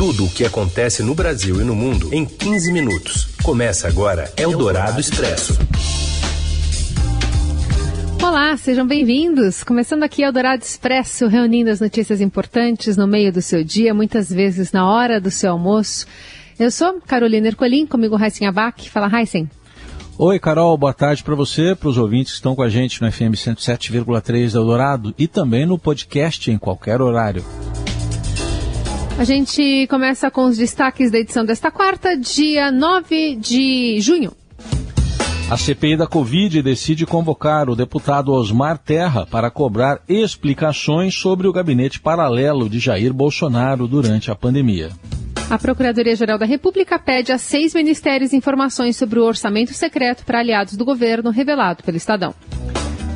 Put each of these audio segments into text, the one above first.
Tudo o que acontece no Brasil e no mundo em 15 minutos. Começa agora Eldorado Expresso. Olá, sejam bem-vindos. Começando aqui Eldorado Expresso, reunindo as notícias importantes no meio do seu dia, muitas vezes na hora do seu almoço. Eu sou Carolina Ercolim, comigo Raíssen Abac. Fala, Raíssen. Oi, Carol, boa tarde para você, para os ouvintes que estão com a gente no FM 107,3 Eldorado e também no podcast em qualquer horário. A gente começa com os destaques da edição desta quarta, dia 9 de junho. A CPI da Covid decide convocar o deputado Osmar Terra para cobrar explicações sobre o gabinete paralelo de Jair Bolsonaro durante a pandemia. A Procuradoria-Geral da República pede a seis ministérios informações sobre o orçamento secreto para aliados do governo revelado pelo Estadão.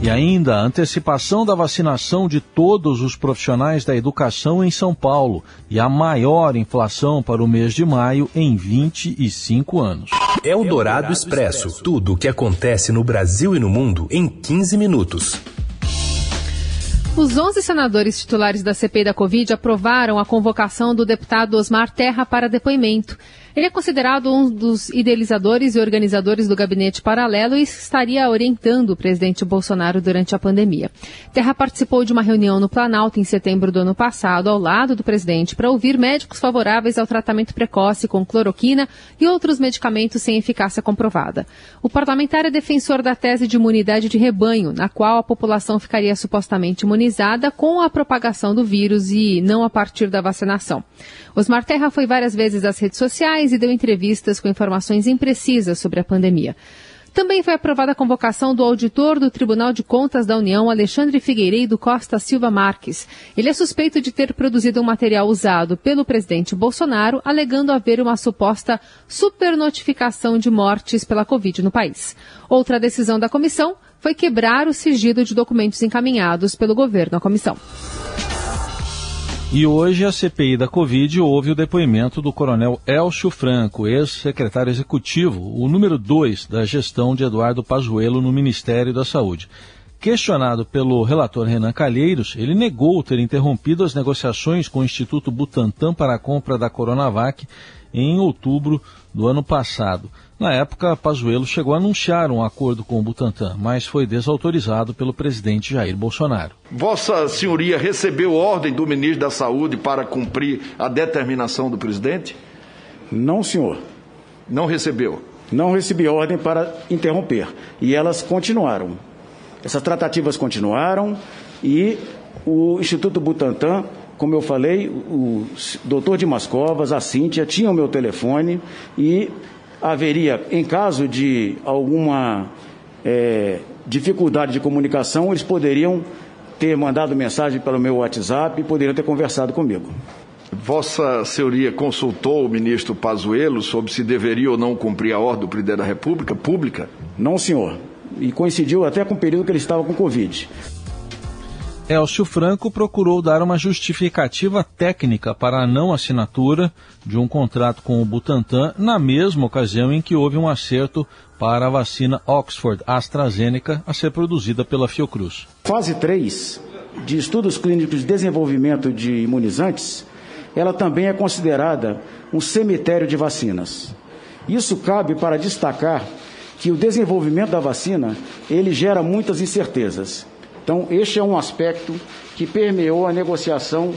E ainda a antecipação da vacinação de todos os profissionais da educação em São Paulo e a maior inflação para o mês de maio em 25 anos. É o Dourado Expresso. Tudo o que acontece no Brasil e no mundo em 15 minutos. Os 11 senadores titulares da CPI da Covid aprovaram a convocação do deputado Osmar Terra para depoimento. Ele é considerado um dos idealizadores e organizadores do gabinete paralelo e estaria orientando o presidente Bolsonaro durante a pandemia. Terra participou de uma reunião no Planalto em setembro do ano passado, ao lado do presidente, para ouvir médicos favoráveis ao tratamento precoce com cloroquina e outros medicamentos sem eficácia comprovada. O parlamentar é defensor da tese de imunidade de rebanho, na qual a população ficaria supostamente imunizada com a propagação do vírus e não a partir da vacinação. Osmar Terra foi várias vezes às redes sociais e deu entrevistas com informações imprecisas sobre a pandemia. Também foi aprovada a convocação do auditor do Tribunal de Contas da União, Alexandre Figueiredo Costa Silva Marques. Ele é suspeito de ter produzido um material usado pelo presidente Bolsonaro, alegando haver uma suposta supernotificação de mortes pela Covid no país. Outra decisão da comissão foi quebrar o sigilo de documentos encaminhados pelo governo à comissão. E hoje a CPI da Covid houve o depoimento do coronel Elcio Franco, ex-secretário executivo, o número 2 da gestão de Eduardo Pazuello no Ministério da Saúde. Questionado pelo relator Renan Calheiros, ele negou ter interrompido as negociações com o Instituto Butantan para a compra da Coronavac em outubro do ano passado. Na época, Pazuello chegou a anunciar um acordo com o Butantan, mas foi desautorizado pelo presidente Jair Bolsonaro. Vossa Senhoria recebeu ordem do ministro da Saúde para cumprir a determinação do presidente? Não, senhor. Não recebeu? Não recebi ordem para interromper. E elas continuaram. Essas tratativas continuaram e o Instituto Butantan como eu falei, o doutor Dimas Covas, a Cíntia, tinham meu telefone e haveria, em caso de alguma é, dificuldade de comunicação, eles poderiam ter mandado mensagem pelo meu WhatsApp e poderiam ter conversado comigo. Vossa Senhoria consultou o ministro Pazuello sobre se deveria ou não cumprir a ordem do presidente da República pública? Não, senhor. E coincidiu até com o período que ele estava com Covid. Elcio Franco procurou dar uma justificativa técnica para a não assinatura de um contrato com o Butantan na mesma ocasião em que houve um acerto para a vacina Oxford AstraZeneca a ser produzida pela Fiocruz. Fase 3 de estudos clínicos de desenvolvimento de imunizantes, ela também é considerada um cemitério de vacinas. Isso cabe para destacar que o desenvolvimento da vacina, ele gera muitas incertezas. Então, este é um aspecto que permeou a negociação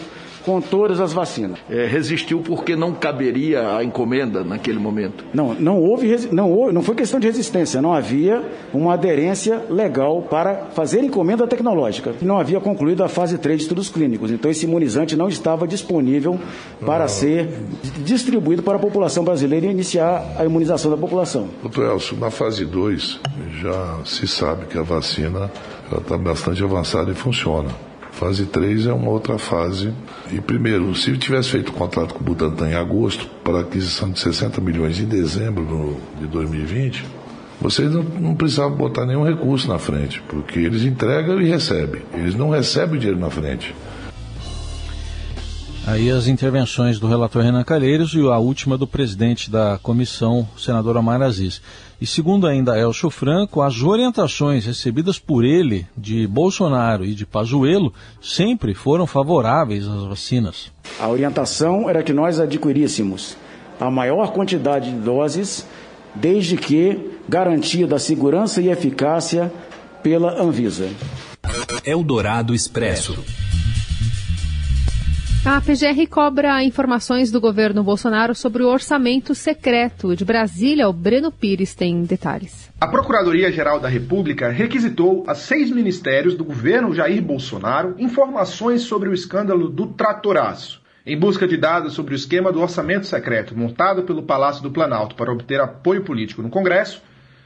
com todas as vacinas. É, resistiu porque não caberia a encomenda naquele momento? Não, não houve, não houve, não foi questão de resistência, não havia uma aderência legal para fazer encomenda tecnológica. Não havia concluído a fase 3 de estudos clínicos, então esse imunizante não estava disponível para ah. ser distribuído para a população brasileira e iniciar a imunização da população. Doutor Elcio, na fase 2 já se sabe que a vacina está bastante avançada e funciona. Fase 3 é uma outra fase. E primeiro, se tivesse feito o contrato com o Butantan em agosto para aquisição de 60 milhões em dezembro de 2020, vocês não, não precisavam botar nenhum recurso na frente, porque eles entregam e recebem. Eles não recebem o dinheiro na frente. Aí as intervenções do relator Renan Calheiros e a última do presidente da comissão, senador Omar Aziz. E segundo ainda Elcio Franco, as orientações recebidas por ele de Bolsonaro e de Pazuello sempre foram favoráveis às vacinas. A orientação era que nós adquiríssemos a maior quantidade de doses, desde que garantia da segurança e eficácia pela Anvisa. Eldorado Expresso. A PGR cobra informações do governo Bolsonaro sobre o orçamento secreto. De Brasília, o Breno Pires tem detalhes. A Procuradoria-Geral da República requisitou a seis ministérios do governo Jair Bolsonaro informações sobre o escândalo do tratoraço. Em busca de dados sobre o esquema do orçamento secreto montado pelo Palácio do Planalto para obter apoio político no Congresso,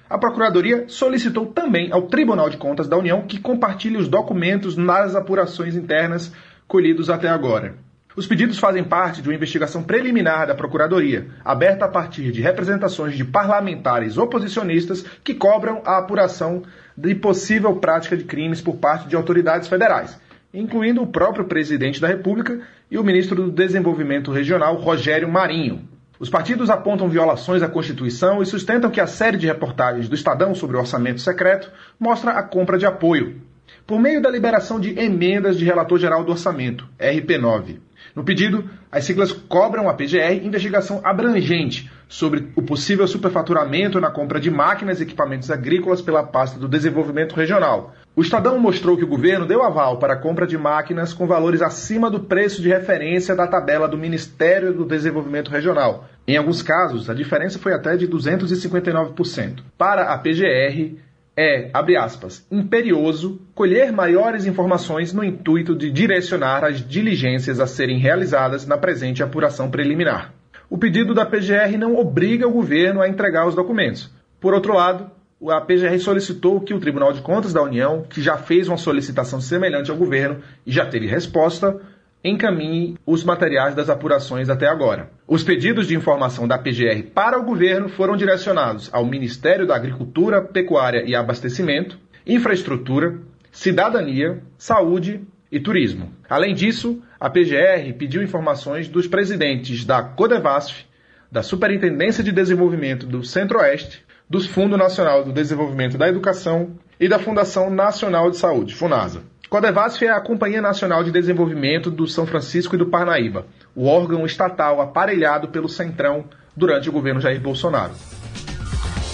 a Procuradoria solicitou também ao Tribunal de Contas da União que compartilhe os documentos nas apurações internas colhidos até agora. Os pedidos fazem parte de uma investigação preliminar da Procuradoria, aberta a partir de representações de parlamentares oposicionistas que cobram a apuração de possível prática de crimes por parte de autoridades federais, incluindo o próprio presidente da República e o ministro do Desenvolvimento Regional, Rogério Marinho. Os partidos apontam violações à Constituição e sustentam que a série de reportagens do Estadão sobre o orçamento secreto mostra a compra de apoio, por meio da liberação de emendas de relator geral do orçamento, RP9. No pedido, as siglas cobram a PGR investigação abrangente sobre o possível superfaturamento na compra de máquinas e equipamentos agrícolas pela pasta do Desenvolvimento Regional. O Estadão mostrou que o governo deu aval para a compra de máquinas com valores acima do preço de referência da tabela do Ministério do Desenvolvimento Regional. Em alguns casos, a diferença foi até de 259%. Para a PGR, é, abre aspas, imperioso colher maiores informações no intuito de direcionar as diligências a serem realizadas na presente apuração preliminar. O pedido da PGR não obriga o governo a entregar os documentos. Por outro lado, a PGR solicitou que o Tribunal de Contas da União, que já fez uma solicitação semelhante ao governo e já teve resposta, encaminhe os materiais das apurações até agora. Os pedidos de informação da PGR para o governo foram direcionados ao Ministério da Agricultura, Pecuária e Abastecimento, Infraestrutura, Cidadania, Saúde e Turismo. Além disso, a PGR pediu informações dos presidentes da Codevasf, da Superintendência de Desenvolvimento do Centro-Oeste, do Fundo Nacional do Desenvolvimento da Educação e da Fundação Nacional de Saúde, FUNASA. Codevasf é a Companhia Nacional de Desenvolvimento do São Francisco e do Parnaíba, o órgão estatal aparelhado pelo Centrão durante o governo Jair Bolsonaro.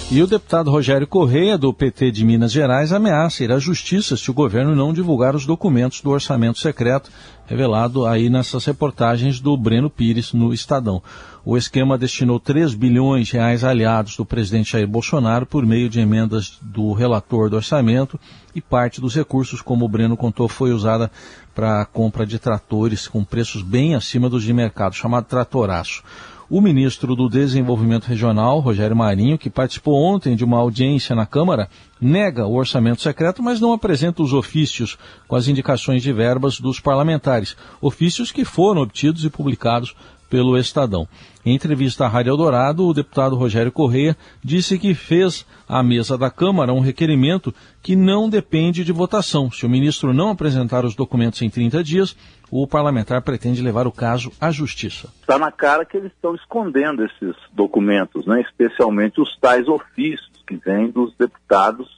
E o deputado Rogério Correia, do PT de Minas Gerais, ameaça ir à justiça se o governo não divulgar os documentos do orçamento secreto, revelado aí nessas reportagens do Breno Pires no Estadão. O esquema destinou 3 bilhões de reais aliados do presidente Jair Bolsonaro por meio de emendas do relator do orçamento e parte dos recursos, como o Breno contou, foi usada para a compra de tratores com preços bem acima dos de mercado, chamado tratoraço. O ministro do Desenvolvimento Regional, Rogério Marinho, que participou ontem de uma audiência na Câmara, nega o orçamento secreto, mas não apresenta os ofícios com as indicações de verbas dos parlamentares, ofícios que foram obtidos e publicados pelo Estadão. Em entrevista à Rádio Eldorado, o deputado Rogério Correia disse que fez à mesa da Câmara um requerimento que não depende de votação. Se o ministro não apresentar os documentos em 30 dias, o parlamentar pretende levar o caso à justiça. Está na cara que eles estão escondendo esses documentos, né? especialmente os tais ofícios que vêm dos deputados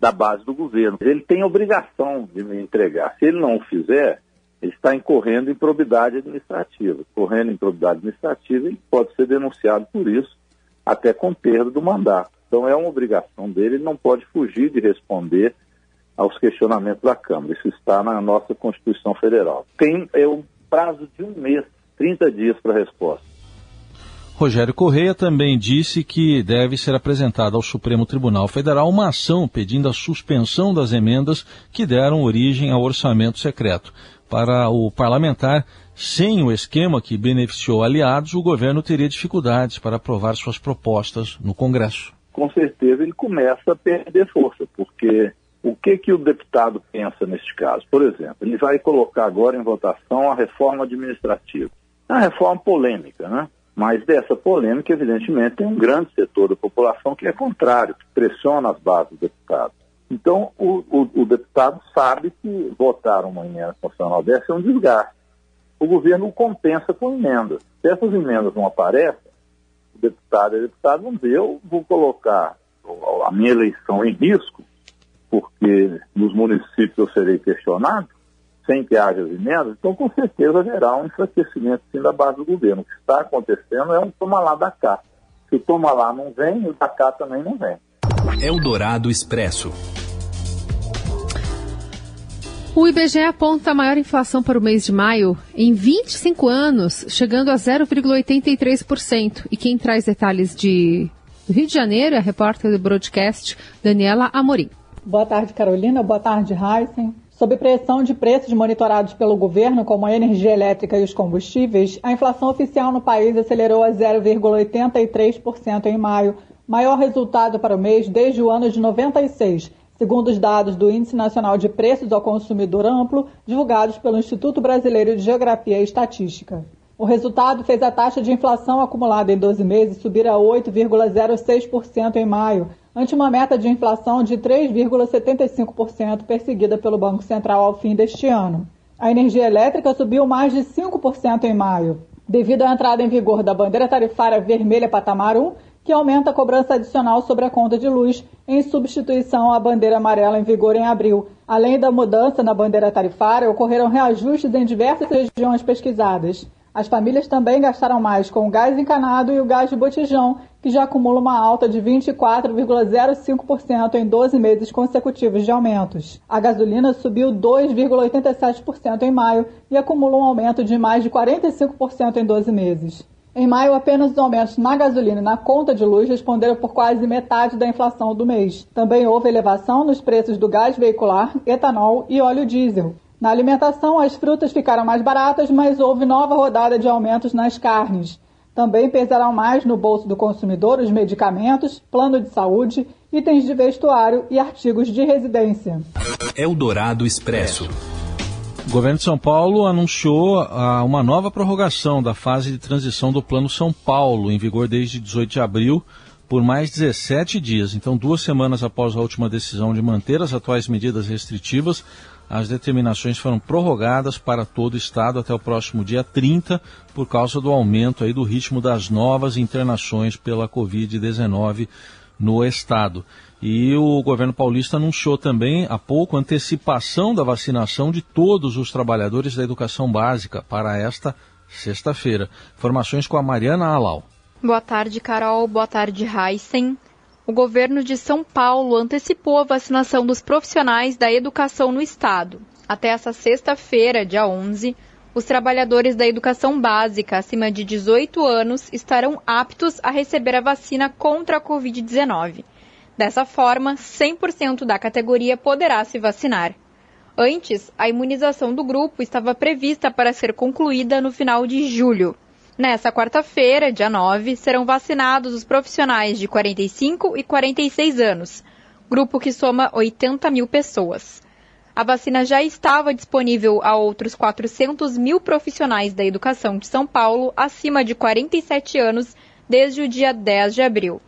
da base do governo. Ele tem obrigação de me entregar. Se ele não o fizer, ele está incorrendo em probidade administrativa. Correndo em probidade administrativa, ele pode ser denunciado por isso, até com perda do mandato. Então é uma obrigação dele, ele não pode fugir de responder aos questionamentos da Câmara. Isso está na nossa Constituição Federal. Tem é um prazo de um mês, 30 dias para resposta. Rogério Correia também disse que deve ser apresentada ao Supremo Tribunal Federal uma ação pedindo a suspensão das emendas que deram origem ao orçamento secreto. Para o parlamentar, sem o esquema que beneficiou aliados, o governo teria dificuldades para aprovar suas propostas no Congresso. Com certeza ele começa a perder força, porque o que, que o deputado pensa neste caso? Por exemplo, ele vai colocar agora em votação a reforma administrativa. É uma reforma polêmica, né? Mas dessa polêmica, evidentemente, tem um grande setor da população que é contrário, que pressiona as bases do deputado. Então, o, o, o deputado sabe que votar uma emenda constitucional dessa é um desgaste. o governo compensa com emendas. Se essas emendas não aparecem, o deputado e deputado vão dizer, eu vou colocar a minha eleição em risco, porque nos municípios eu serei questionado, sem que haja as emendas, então com certeza haverá um enfraquecimento sim, da base do governo. O que está acontecendo é um toma lá da cá. Se o toma lá não vem, o da cá também não vem. Eldorado Expresso. O IBGE aponta a maior inflação para o mês de maio em 25 anos, chegando a 0,83%. E quem traz detalhes de do Rio de Janeiro é a repórter do broadcast Daniela Amorim. Boa tarde, Carolina. Boa tarde, Heisen. Sob pressão de preços monitorados pelo governo, como a energia elétrica e os combustíveis, a inflação oficial no país acelerou a 0,83% em maio, maior resultado para o mês desde o ano de 96, segundo os dados do Índice Nacional de Preços ao Consumidor Amplo, divulgados pelo Instituto Brasileiro de Geografia e Estatística. O resultado fez a taxa de inflação acumulada em 12 meses subir a 8,06% em maio, ante uma meta de inflação de 3,75% perseguida pelo Banco Central ao fim deste ano. A energia elétrica subiu mais de 5% em maio, devido à entrada em vigor da bandeira tarifária vermelha patamar 1, que aumenta a cobrança adicional sobre a conta de luz, em substituição à bandeira amarela em vigor em abril. Além da mudança na bandeira tarifária, ocorreram reajustes em diversas regiões pesquisadas. As famílias também gastaram mais com o gás encanado e o gás de botijão, que já acumula uma alta de 24,05% em 12 meses consecutivos de aumentos. A gasolina subiu 2,87% em maio e acumula um aumento de mais de 45% em 12 meses. Em maio, apenas os aumentos na gasolina e na conta de luz responderam por quase metade da inflação do mês. Também houve elevação nos preços do gás veicular, etanol e óleo diesel. Na alimentação, as frutas ficaram mais baratas, mas houve nova rodada de aumentos nas carnes. Também pesarão mais no bolso do consumidor os medicamentos, plano de saúde, itens de vestuário e artigos de residência. Eldorado Expresso. O governo de São Paulo anunciou ah, uma nova prorrogação da fase de transição do Plano São Paulo, em vigor desde 18 de abril, por mais 17 dias. Então, duas semanas após a última decisão de manter as atuais medidas restritivas, as determinações foram prorrogadas para todo o estado até o próximo dia 30 por causa do aumento aí do ritmo das novas internações pela Covid-19 no estado. E o governo paulista anunciou também há pouco antecipação da vacinação de todos os trabalhadores da educação básica para esta sexta-feira. Informações com a Mariana Alau. Boa tarde, Carol. Boa tarde, Heisen o governo de São Paulo antecipou a vacinação dos profissionais da educação no estado. Até essa sexta-feira, dia 11, os trabalhadores da educação básica acima de 18 anos estarão aptos a receber a vacina contra a Covid-19. Dessa forma, 100% da categoria poderá se vacinar. Antes, a imunização do grupo estava prevista para ser concluída no final de julho. Nessa quarta-feira, dia 9, serão vacinados os profissionais de 45 e 46 anos, grupo que soma 80 mil pessoas. A vacina já estava disponível a outros 400 mil profissionais da educação de São Paulo acima de 47 anos desde o dia 10 de abril.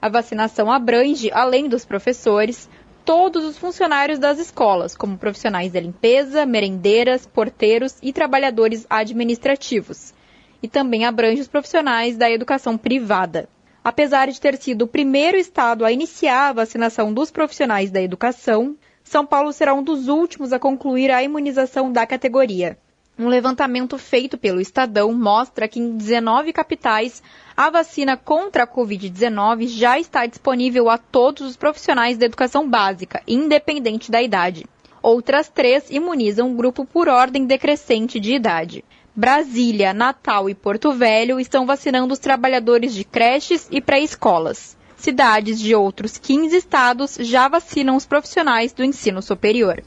A vacinação abrange, além dos professores, todos os funcionários das escolas, como profissionais da limpeza, merendeiras, porteiros e trabalhadores administrativos e também abrange os profissionais da educação privada. Apesar de ter sido o primeiro estado a iniciar a vacinação dos profissionais da educação, São Paulo será um dos últimos a concluir a imunização da categoria. Um levantamento feito pelo Estadão mostra que em 19 capitais a vacina contra a Covid-19 já está disponível a todos os profissionais da educação básica, independente da idade. Outras três imunizam o grupo por ordem decrescente de idade. Brasília, Natal e Porto Velho estão vacinando os trabalhadores de creches e pré-escolas. Cidades de outros 15 estados já vacinam os profissionais do ensino superior.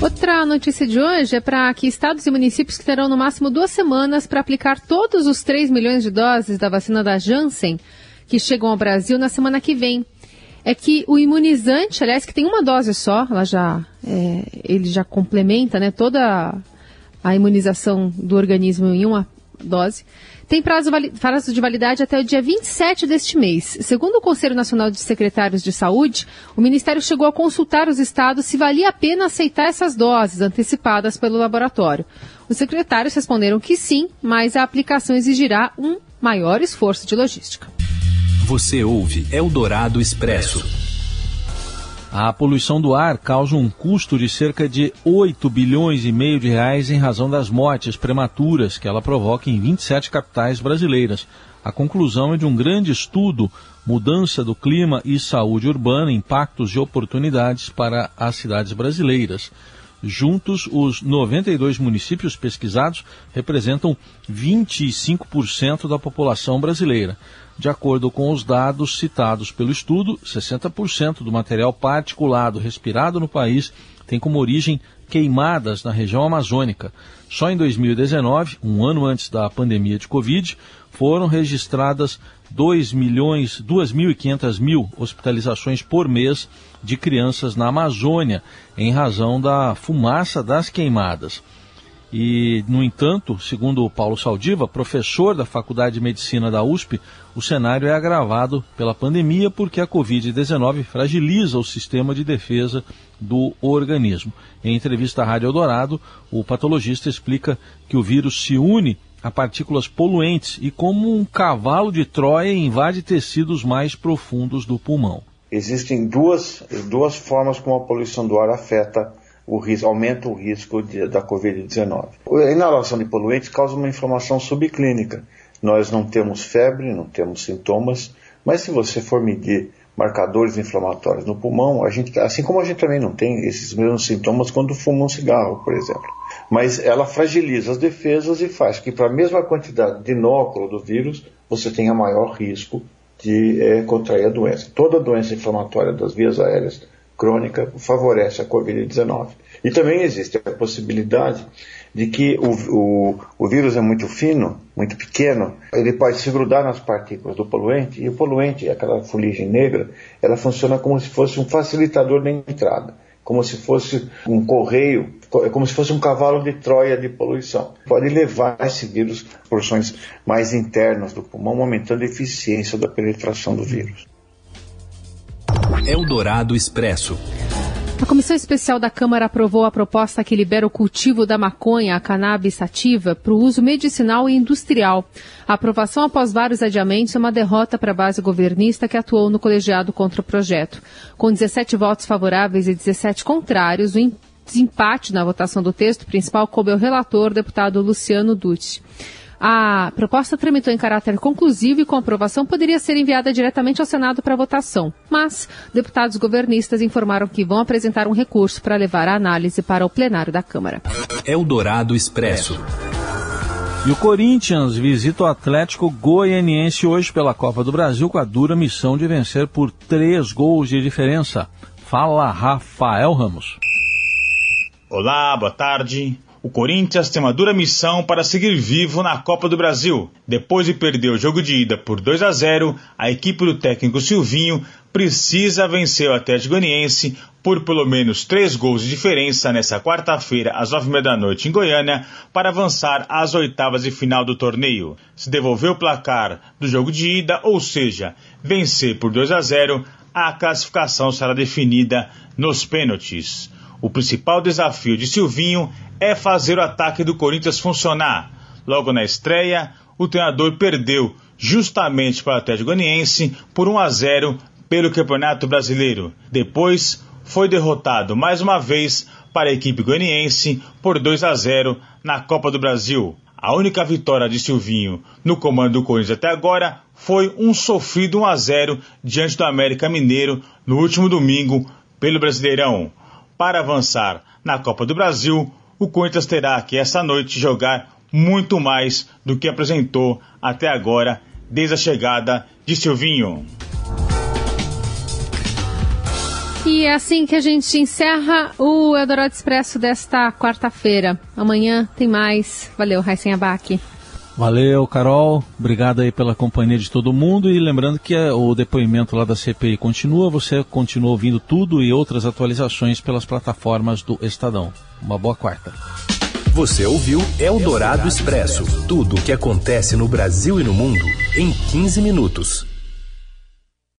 Outra notícia de hoje é para que estados e municípios terão no máximo duas semanas para aplicar todos os 3 milhões de doses da vacina da Janssen que chegam ao Brasil na semana que vem é que o imunizante, aliás, que tem uma dose só, ela já, é, ele já complementa né, toda a imunização do organismo em uma, dose, tem prazo, prazo, de validade até o dia 27 deste mês. Segundo o Conselho Nacional de Secretários de Saúde, o Ministério chegou a consultar os estados se valia a pena aceitar essas doses antecipadas pelo laboratório. Os secretários responderam que sim, mas a aplicação exigirá um maior esforço de logística. Você ouve Eldorado Expresso. A poluição do ar causa um custo de cerca de 8 bilhões e meio de reais em razão das mortes prematuras que ela provoca em 27 capitais brasileiras. A conclusão é de um grande estudo, Mudança do Clima e Saúde Urbana, Impactos e Oportunidades para as Cidades Brasileiras. Juntos, os 92 municípios pesquisados representam 25% da população brasileira. De acordo com os dados citados pelo estudo, 60% do material particulado respirado no país tem como origem queimadas na região amazônica. Só em 2019, um ano antes da pandemia de Covid, foram registradas 2 milhões, 2.500 mil hospitalizações por mês de crianças na Amazônia, em razão da fumaça das queimadas. E, no entanto, segundo Paulo Saldiva, professor da Faculdade de Medicina da USP, o cenário é agravado pela pandemia porque a Covid-19 fragiliza o sistema de defesa do organismo. Em entrevista à Rádio Eldorado, o patologista explica que o vírus se une a partículas poluentes e, como um cavalo de Troia, invade tecidos mais profundos do pulmão. Existem duas, duas formas como a poluição do ar afeta o risco, aumenta o risco de, da Covid-19. A inalação de poluentes causa uma inflamação subclínica. Nós não temos febre, não temos sintomas, mas se você for medir marcadores inflamatórios no pulmão, a gente, assim como a gente também não tem esses mesmos sintomas quando fuma um cigarro, por exemplo. Mas ela fragiliza as defesas e faz que para a mesma quantidade de inóculo do vírus, você tenha maior risco de é, contrair a doença. Toda doença inflamatória das vias aéreas crônica favorece a Covid-19. E também existe a possibilidade de que o, o, o, vírus é muito fino, muito pequeno, ele pode se grudar nas partículas do poluente, e o poluente, aquela fuligem negra, ela funciona como se fosse um facilitador da entrada, como se fosse um correio, como se fosse um cavalo de Troia de poluição. Pode levar esse vírus a porções mais internas do pulmão, aumentando a eficiência da penetração do vírus. Eldorado Expresso. A Comissão Especial da Câmara aprovou a proposta que libera o cultivo da maconha, a cannabis sativa, para o uso medicinal e industrial. A aprovação após vários adiamentos é uma derrota para a base governista que atuou no colegiado contra o projeto. Com 17 votos favoráveis e 17 contrários, o desempate na votação do texto principal coube ao relator, deputado Luciano Dutti. A proposta tramitou em caráter conclusivo e com aprovação poderia ser enviada diretamente ao Senado para votação. Mas deputados governistas informaram que vão apresentar um recurso para levar a análise para o plenário da Câmara. Eldorado Expresso. E o Corinthians visita o Atlético Goianiense hoje pela Copa do Brasil com a dura missão de vencer por três gols de diferença. Fala Rafael Ramos. Olá, boa tarde o Corinthians tem uma dura missão para seguir vivo na Copa do Brasil. Depois de perder o jogo de ida por 2 a 0, a equipe do técnico Silvinho precisa vencer o Atlético Goianiense por pelo menos três gols de diferença nesta quarta-feira às nove e meia da noite em Goiânia para avançar às oitavas de final do torneio. Se devolver o placar do jogo de ida, ou seja, vencer por 2 a 0, a classificação será definida nos pênaltis. O principal desafio de Silvinho é fazer o ataque do Corinthians funcionar. Logo na estreia, o treinador perdeu justamente para o Atlético Goianiense por 1 a 0 pelo Campeonato Brasileiro. Depois, foi derrotado mais uma vez para a equipe goianiense por 2 a 0 na Copa do Brasil. A única vitória de Silvinho no comando do Corinthians até agora foi um sofrido 1 a 0 diante do América Mineiro no último domingo pelo Brasileirão. Para avançar na Copa do Brasil, o Corinthians terá que essa noite jogar muito mais do que apresentou até agora desde a chegada de Silvinho. E é assim que a gente encerra o Eldorado Expresso desta quarta-feira. Amanhã tem mais. Valeu, Raíssen Abac. Valeu, Carol. Obrigado aí pela companhia de todo mundo. E lembrando que é, o depoimento lá da CPI continua. Você continua ouvindo tudo e outras atualizações pelas plataformas do Estadão. Uma boa quarta. Você ouviu Eldorado Expresso tudo o que acontece no Brasil e no mundo em 15 minutos.